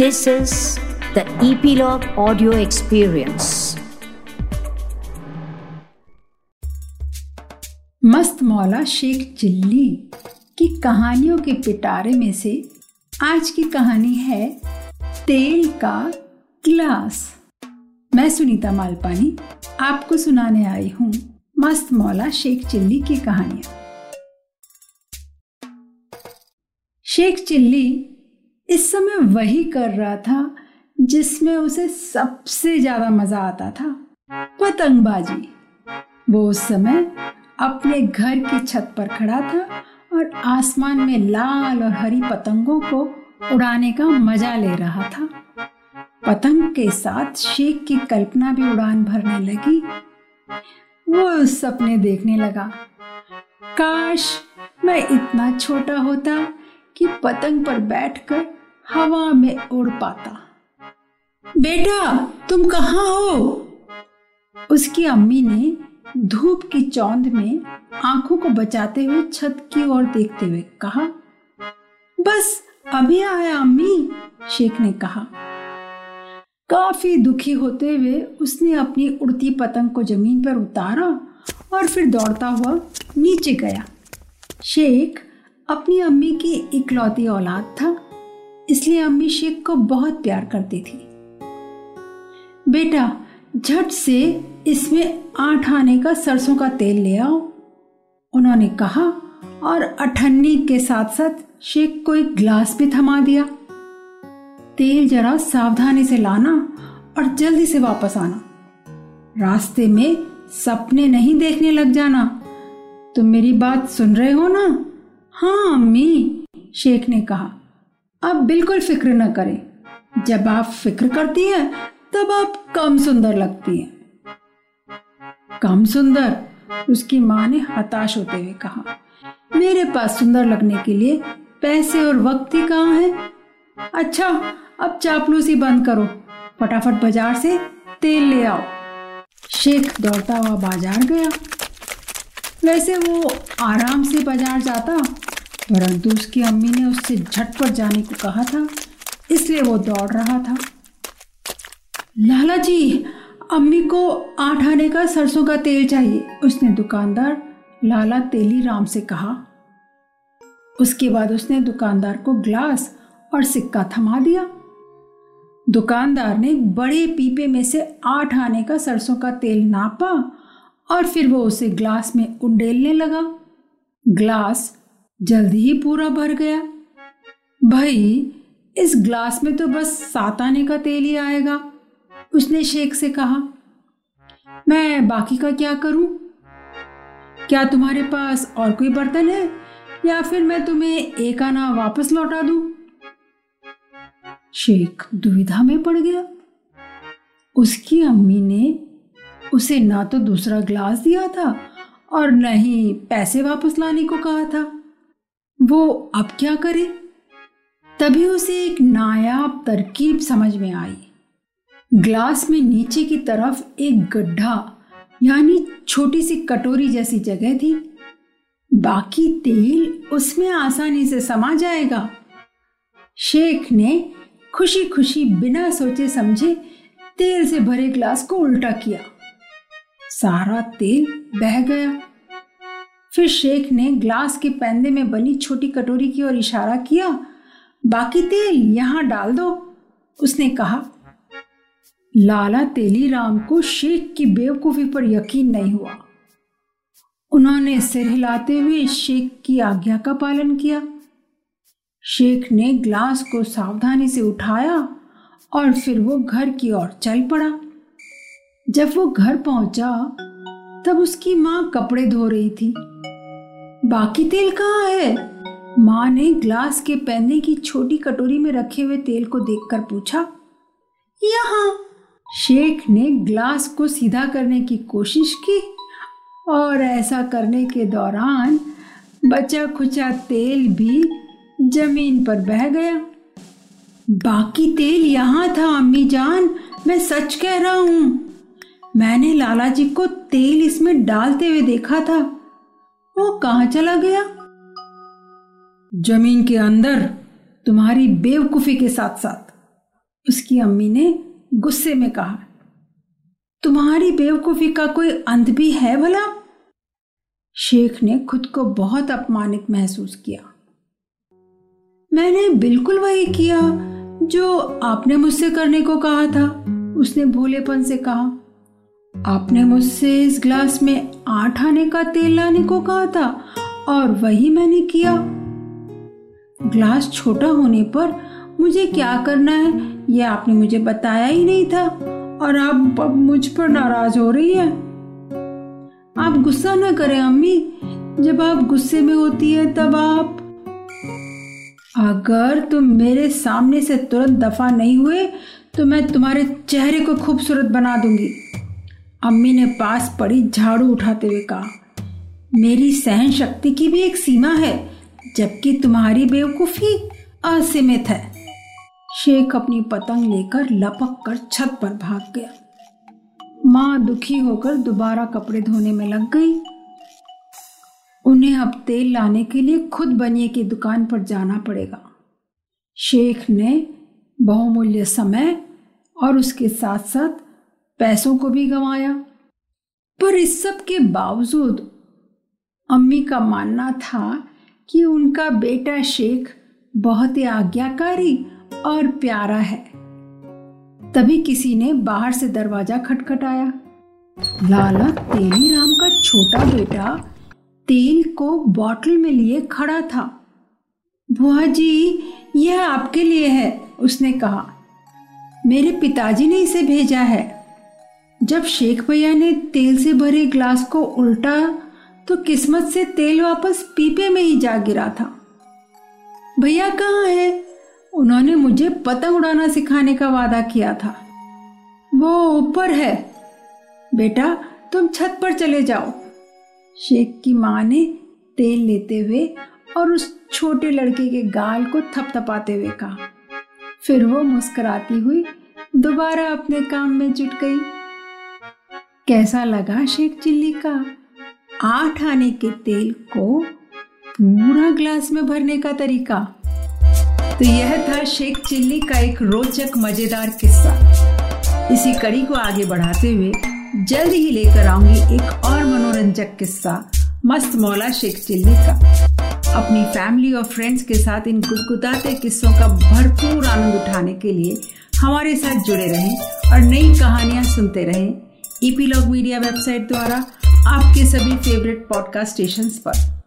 This is the Epilogue Audio Experience. मस्त मौला Sheikh chilli की कहानियों के पिटारे में से आज की कहानी है तेल का ग्लास मैं सुनीता मालपानी, आपको सुनाने आई हूँ मस्त मौला शेख चिल्ली की कहानियाँ शेख चिल्ली इस समय वही कर रहा था जिसमें उसे सबसे ज़्यादा मज़ा आता था। पतंगबाजी। वो उस समय अपने घर की छत पर खड़ा था और आसमान में लाल और हरी पतंगों को उड़ाने का मज़ा ले रहा था। पतंग के साथ शेख की कल्पना भी उड़ान भरने लगी। वो सपने देखने लगा। काश मैं इतना छोटा होता कि पतंग पर बैठकर हवा में उड़ पाता। बेटा, तुम कहाँ हो? उसकी अम्मी ने धूप की चौंध में आँखों को बचाते हुए छत की ओर देखते हुए कहा, बस, अभी आया अम्मी, शेख ने कहा। काफ़ी दुखी होते हुए उसने अपनी उड़ती पतंग को ज़मीन पर उतारा और फिर दौड़ता हुआ नीचे गया। शेख अपनी अम्मी की इकलौती औलाद था। इसलिए अम्मी शेख को बहुत प्यार करती थी। बेटा, झट से इसमें आठ आने का सरसों का तेल ले आओ। उन्होंने कहा और अठन्नी के साथ साथ शेख को एक ग्लास भी थमा दिया। तेल जरा सावधानी से लाना और जल्दी से वापस आना। रास्ते में सपने नहीं देखने लग जाना। तुम मेरी बात सुन रहे हो ना? हाँ अम्मी, शेख ने कहा। आप बिल्कुल फ़िक्र न करें। जब आप फ़िक्र करती हैं, तब आप कम सुंदर लगती हैं। कम सुंदर, उसकी माँ ने हताश होते हुए कहा, मेरे पास सुंदर लगने के लिए पैसे और वक्त ही कहाँ है? अच्छा अब चापलूसी बंद करो। फटाफट बाज़ार से तेल ले आओ। शेख दौड़ता हुआ बाज़ार गया। वैसे वो आराम से बाज़ार जाता परंतु उसकी अम्मी ने उससे झटपट जाने को कहा था, इसलिए वो दौड़ रहा था। लाला जी, अम्मी को आठ आने का सरसों का तेल चाहिए, उसने दुकानदार लाला तेली राम से कहा। उसके बाद उसने दुकानदार को ग्लास और सिक्का थमा दिया। दुकानदार ने बड़े पीपे में से आठ आने का सरसों का तेल नापा और फिर वो उसे ग्लास में उंडेलने लगा। ग्लास जल्दी ही पूरा भर गया। भाई, इस ग्लास में तो बस सात आने का तेल ही आएगा, उसने शेख से कहा। मैं बाकी का क्या करूँ? क्या तुम्हारे पास और कोई बर्तन है, या फिर मैं तुम्हें एक आना वापस लौटा दूँ? शेख दुविधा में पड़ गया। उसकी अम्मी ने उसे ना तो दूसरा ग्लास दिया था और न ही पैसे वापस लाने को कहा था। वो अब क्या करे? तभी उसे एक नायाब तरकीब समझ में आई। ग्लास में नीचे की तरफ़ एक गड्ढा, यानी छोटी सी कटोरी जैसी जगह थी। बाकी तेल उसमें आसानी से समा जाएगा। शेख ने खुशी खुशी बिना सोचे समझे तेल से भरे ग्लास को उल्टा किया। सारा तेल बह गया। फिर शेख ने ग्लास के पैंदे में बनी छोटी कटोरी की ओर इशारा किया, बाकी तेल यहाँ डाल दो। उसने कहा, लाला तेलीराम को शेख की बेवकूफ़ी पर यकीन नहीं हुआ। उन्होंने सिर हिलाते हुए शेख की आज्ञा का पालन किया। शेख ने ग्लास को सावधानी से उठाया और फिर वो घर की ओर चल पड़ा। जब वो घर पहुँचा तब उसकी माँ कपड़े धो रही थी। बाकी तेल कहाँ है? माँ ने ग्लास के पैने की छोटी कटोरी में रखे हुए तेल को देखकर पूछा। यहाँ। शेख ने ग्लास को सीधा करने की कोशिश की और ऐसा करने के दौरान बचा खुचा तेल भी ज़मीन पर बह गया। बाकी तेल यहाँ था, अम्मी जान। मैं सच कह रहा हूँ। मैंने लाला जी को तेल इसमें डालते हुए देखा था। वो कहा चला गया? ज़मीन के अंदर, तुम्हारी बेवकूफ़ी के साथ साथ उसकी अम्मी ने गुस्से में कहा, तुम्हारी बेवकूफ़ी का कोई अंत भी है भला? शेख ने खुद को बहुत अपमानित महसूस किया। मैंने बिल्कुल वही किया जो आपने मुझसे करने को कहा था, उसने भोलेपन से कहा। आपने मुझसे इस ग्लास में आठ आने का तेल लाने को कहा था, और वही मैंने किया। ग्लास छोटा होने पर मुझे क्या करना है, यह आपने मुझे बताया ही नहीं था, और आप मुझ पर नाराज़ हो रही है। आप गुस्सा ना करें, अम्मी। जब आप गुस्से में होती है, तब आप अगर तुम मेरे सामने से तुरंत दफ़ा नहीं हुए तो मैं तुम्हारे चेहरे को खूबसूरत बना दूँगी। अम्मी ने पास पड़ी झाड़ू उठाते हुए कहा, मेरी सहन शक्ति की भी एक सीमा है, जबकि तुम्हारी बेवकूफ़ी असीमित है। शेख अपनी पतंग लेकर लपक कर छत पर भाग गया। माँ दुखी होकर दोबारा कपड़े धोने में लग गई। उन्हें अब तेल लाने के लिए खुद बनिए की दुकान पर जाना पड़ेगा। शेख ने बहुमूल्य समय और उसके साथ साथ पैसों को भी गंवाया, पर इस सब के बावजूद अम्मी का मानना था कि उनका बेटा शेख बहुत ही आज्ञाकारी और प्यारा है। तभी किसी ने बाहर से दरवाज़ा खटखटाया। लाला तेली राम का छोटा बेटा तेल को बॉटल में लिए खड़ा था। बुआ जी, यह आपके लिए है, उसने कहा। मेरे पिताजी ने इसे भेजा है। जब शेख भैया ने तेल से भरे ग्लास को उल्टा तो किस्मत से तेल वापस पीपे में ही जा गिरा था। भैया कहाँ है? उन्होंने मुझे पतंग उड़ाना सिखाने का वादा किया था। वो ऊपर है। बेटा, तुम छत पर चले जाओ। शेख की माँ ने तेल लेते हुए और उस छोटे लड़के के गाल को थपथपाते हुए कहा। फिर वो मुस्कुराती हुई दोबारा अपने काम में जुट गई। कैसा लगा शेख चिल्ली का? आठ आने के तेल को पूरा ग्लास में भरने का तरीका। तो यह था शेख चिल्ली का एक रोचक, मज़ेदार किस्सा। इसी कड़ी को आगे बढ़ाते हुए जल्द ही लेकर आऊँगी एक और मनोरंजक किस्सा, मस्त मौला शेख चिल्ली का। अपनी फैमिली और फ्रेंड्स के साथ इन गुदगुदाते किस्सों का भरपूर आनंद उठाने के लिए हमारे साथ जुड़े रहें और नई कहानियाँ सुनते रहें। ईपीलॉग मीडिया वेबसाइट द्वारा आपके सभी फेवरेट पॉडकास्ट स्टेशन पर।